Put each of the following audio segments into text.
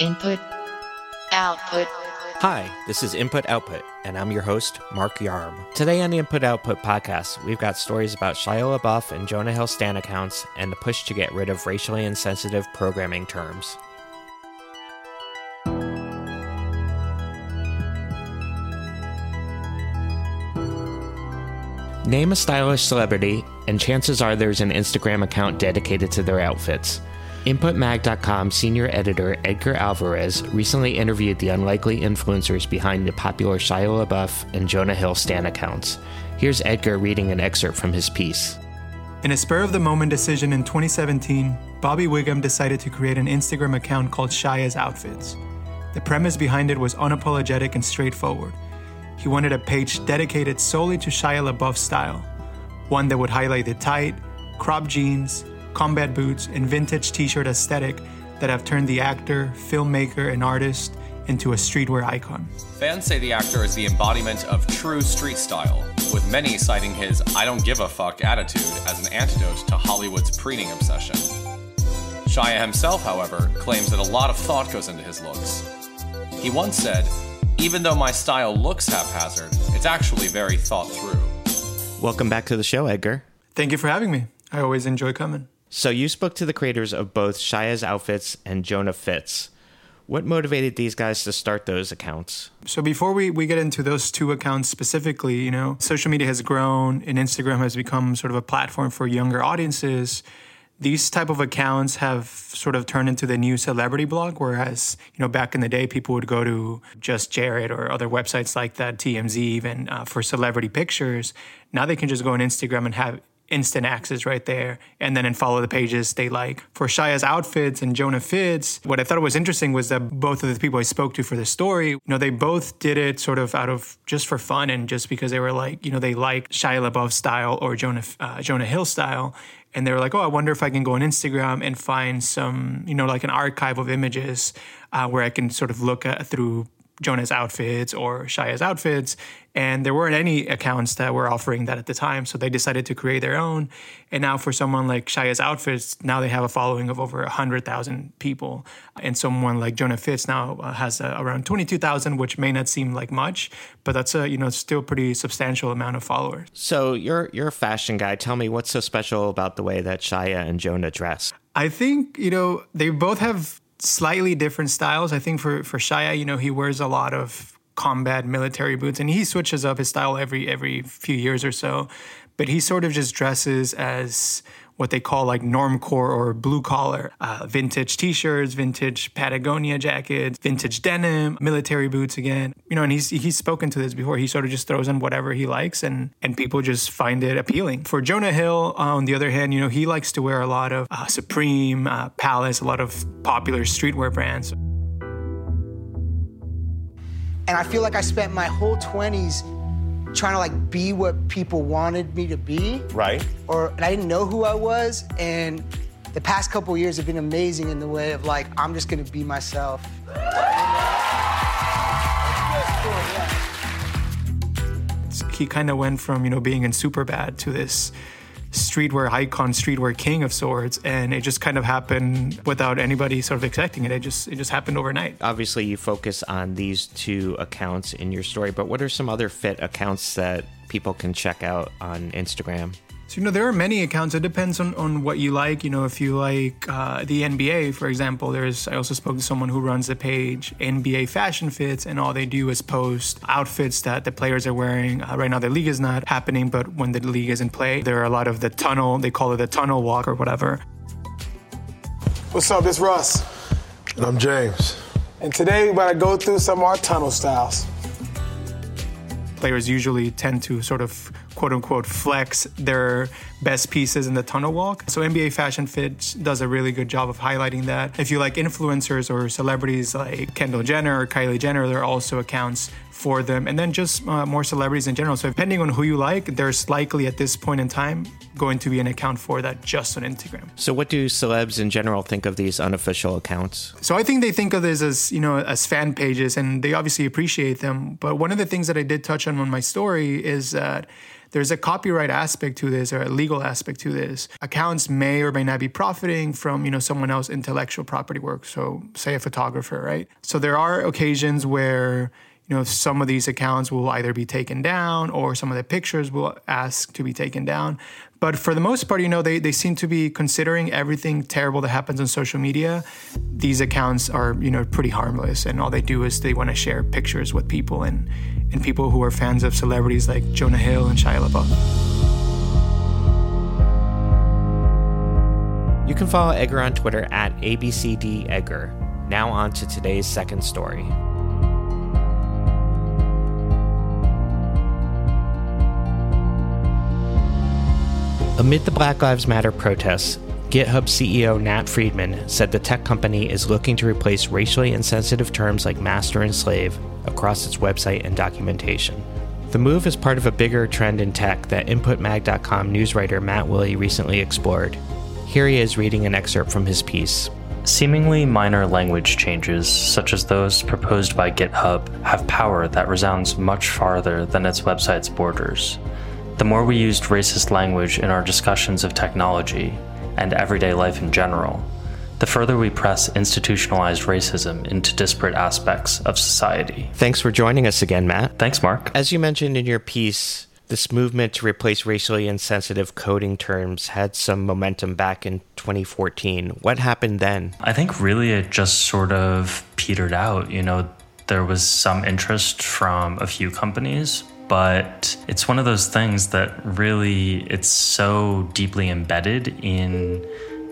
Input, output. Hi, this is Input Output, and I'm your host, Mark Yarm. Today on the Input Output podcast, we've got stories about Shia LaBeouf and Jonah Hill Stan accounts and the push to get rid of racially insensitive programming terms. Name a stylish celebrity, and chances are there's an Instagram account dedicated to their outfits. InputMag.com senior editor Edgar Alvarez recently interviewed the unlikely influencers behind the popular Shia LaBeouf and Jonah Hill Stan accounts. Here's Edgar reading an excerpt from his piece. In a spur of the moment decision in 2017, Bobby Wiggum decided to create an Instagram account called Shia's Outfits. The premise behind it was unapologetic and straightforward. He wanted a page dedicated solely to Shia LaBeouf's style, one that would highlight the tight, cropped jeans, combat boots, and vintage t shirt aesthetic that have turned the actor, filmmaker, and artist into a streetwear icon. Fans say the actor is the embodiment of true street style, with many citing his I don't give a fuck attitude as an antidote to Hollywood's preening obsession. Shia himself, however, claims that a lot of thought goes into his looks. He once said, Even though my style looks haphazard, it's actually very thought through. Welcome back to the show, Edgar. Thank you for having me. I always enjoy coming. So, you spoke to the creators of both Shia's Outfits and Jonah Fits. What motivated these guys to start those accounts? So before we, we get into those two accounts specifically, you know, social media has grown and Instagram has become sort of a platform for younger audiences. These type of accounts have sort of turned into the new celebrity blog, whereas you know back in the day people would go to Just Jared or other websites like that, TMZ even uh, for celebrity pictures. Now they can just go on Instagram and have instant access right there and then and follow the pages they like. For Shia's outfits and Jonah Fits, what I thought was interesting was that both of the people I spoke to for the story, you know, they both did it sort of out of just for fun and just because they were like, you know, they like Shia LaBeouf style or Jonah uh, Jonah Hill style. And they were like, oh, I wonder if I can go on Instagram and find some, you know, like an archive of images uh, where I can sort of look at through Jonah's outfits or Shia's outfits. And there weren't any accounts that were offering that at the time. So they decided to create their own. And now for someone like Shia's outfits, now they have a following of over 100,000 people. And someone like Jonah Fits now uh, has uh, around 22,000, which may not seem like much, but that's a, you know, still pretty substantial amount of followers. So you're, you're a fashion guy. Tell me what's so special about the way that Shia and Jonah dress? I think, you know, they both have slightly different styles. I think for for Shia, you know, he wears a lot of combat military boots and he switches up his style every every few years or so. But he sort of just dresses as what they call like normcore or blue collar, uh, vintage t-shirts, vintage Patagonia jackets, vintage denim, military boots again. You know, and he's he's spoken to this before. He sort of just throws in whatever he likes, and and people just find it appealing. For Jonah Hill, uh, on the other hand, you know, he likes to wear a lot of uh, Supreme, uh, Palace, a lot of popular streetwear brands. And I feel like I spent my whole 20s trying to like be what people wanted me to be. Right. Or and I didn't know who I was. And the past couple years have been amazing in the way of like I'm just gonna be myself. He kind of went from you know being in Superbad to this streetwear icon, streetwear king of sorts, and it just kind of happened without anybody sort of expecting it. It just it just happened overnight. Obviously, you focus on these two accounts in your story, but what are some other fit accounts that people can check out on Instagram? So, you know, there are many accounts. It depends on, on what you like. You know, if you like uh, the NBA, for example, there's, I also spoke to someone who runs the page NBA Fashion Fits, and all they do is post outfits that the players are wearing. Uh, right now, the league is not happening, but when the league is in play, there are a lot of the tunnel, they call it the tunnel walk or whatever. What's up? It's Russ. And I'm James. And today, we're about to go through some of our tunnel styles. Players usually tend to sort of quote unquote flex their best pieces in the tunnel walk. So NBA Fashion Fit does a really good job of highlighting that. If you like influencers or celebrities like Kendall Jenner or Kylie Jenner, there are also accounts for them. And then just uh, more celebrities in general. So depending on who you like, there's likely at this point in time going to be an account for that just on Instagram. So what do celebs in general think of these unofficial accounts? So I think they think of this as, you know, as fan pages and they obviously appreciate them. But one of the things that I did touch on in my story is that there's a copyright aspect to this or a legal aspect to this. Accounts may or may not be profiting from, you know, someone else's intellectual property work. So say a photographer, right? So there are occasions where you know, some of these accounts will either be taken down or some of the pictures will ask to be taken down. But for the most part, you know, they, they seem to be considering everything terrible that happens on social media. These accounts are, you know, pretty harmless. And all they do is they want to share pictures with people and, and people who are fans of celebrities like Jonah Hill and Shia LaBeouf. You can follow Edgar on Twitter at ABCDEdgar. Now on to today's second story. Amid the Black Lives Matter protests, GitHub CEO Nat Friedman said the tech company is looking to replace racially insensitive terms like master and slave across its website and documentation. The move is part of a bigger trend in tech that InputMag.com news writer Matt Wille recently explored. Here he is reading an excerpt from his piece. Seemingly minor language changes, such as those proposed by GitHub, have power that resounds much farther than its website's borders. The more we used racist language in our discussions of technology and everyday life in general, the further we press institutionalized racism into disparate aspects of society. Thanks for joining us again, Matt. Thanks, Mark. As you mentioned in your piece, this movement to replace racially insensitive coding terms had some momentum back in 2014. What happened then? I think really it just sort of petered out. You know, there was some interest from a few companies, but it's one of those things that really it's so deeply embedded in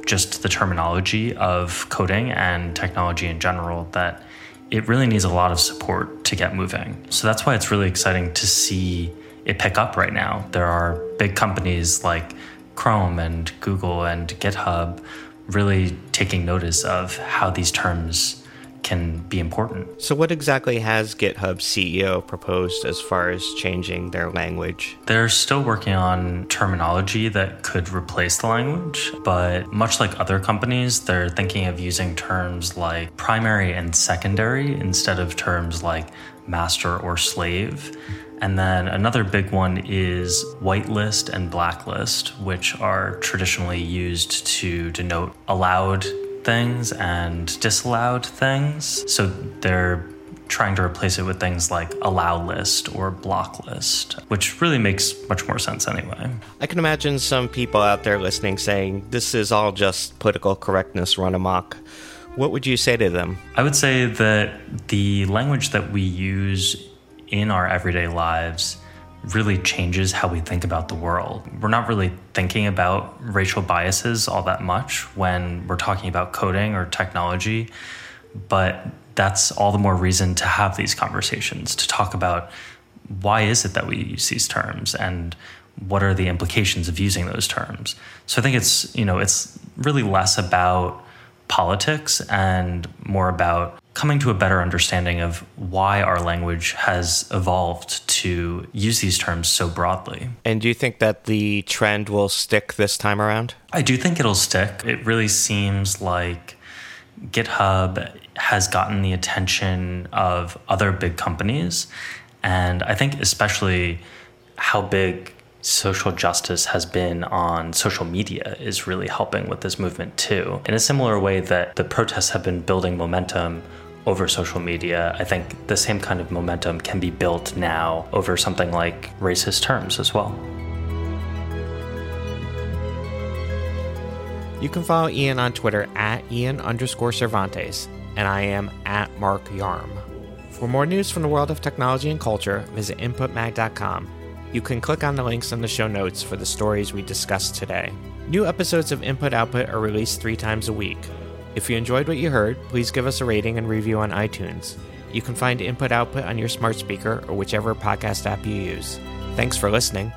just the terminology of coding and technology in general that it really needs a lot of support to get moving. So that's why it's really exciting to see it pick up right now. There are big companies like Chrome and Google and GitHub really taking notice of how these terms can be important. So, what exactly has GitHub CEO proposed as far as changing their language? They're still working on terminology that could replace the language, but much like other companies, they're thinking of using terms like primary and secondary instead of terms like master or slave. And then another big one is whitelist and blacklist, which are traditionally used to denote allowed things and disallowed things. So they're trying to replace it with things like allow list or block list, which really makes much more sense anyway. I can imagine some people out there listening saying, this is all just political correctness run amok. What would you say to them? I would say that the language that we use in our everyday lives really changes how we think about the world. We're not really thinking about racial biases all that much when we're talking about coding or technology, but that's all the more reason to have these conversations to talk about why is it that we use these terms and what are the implications of using those terms. So I think it's, you know, it's really less about politics and more about coming to a better understanding of why our language has evolved to use these terms so broadly. And do you think that the trend will stick this time around? I do think it'll stick. It really seems like GitHub has gotten the attention of other big companies. And I think, especially, how big social justice has been on social media is really helping with this movement too. In a similar way that the protests have been building momentum over social media, I think the same kind of momentum can be built now over something like racist terms as well. You can follow Ian on Twitter at Ian underscore Cervantes, and I am at Mark Yarm. For more news from the world of technology and culture, visit inputmag.com. You can click on the links in the show notes for the stories we discussed today. New episodes of Input Output are released three times a week. If you enjoyed what you heard, please give us a rating and review on iTunes. You can find Input Output on your smart speaker or whichever podcast app you use. Thanks for listening.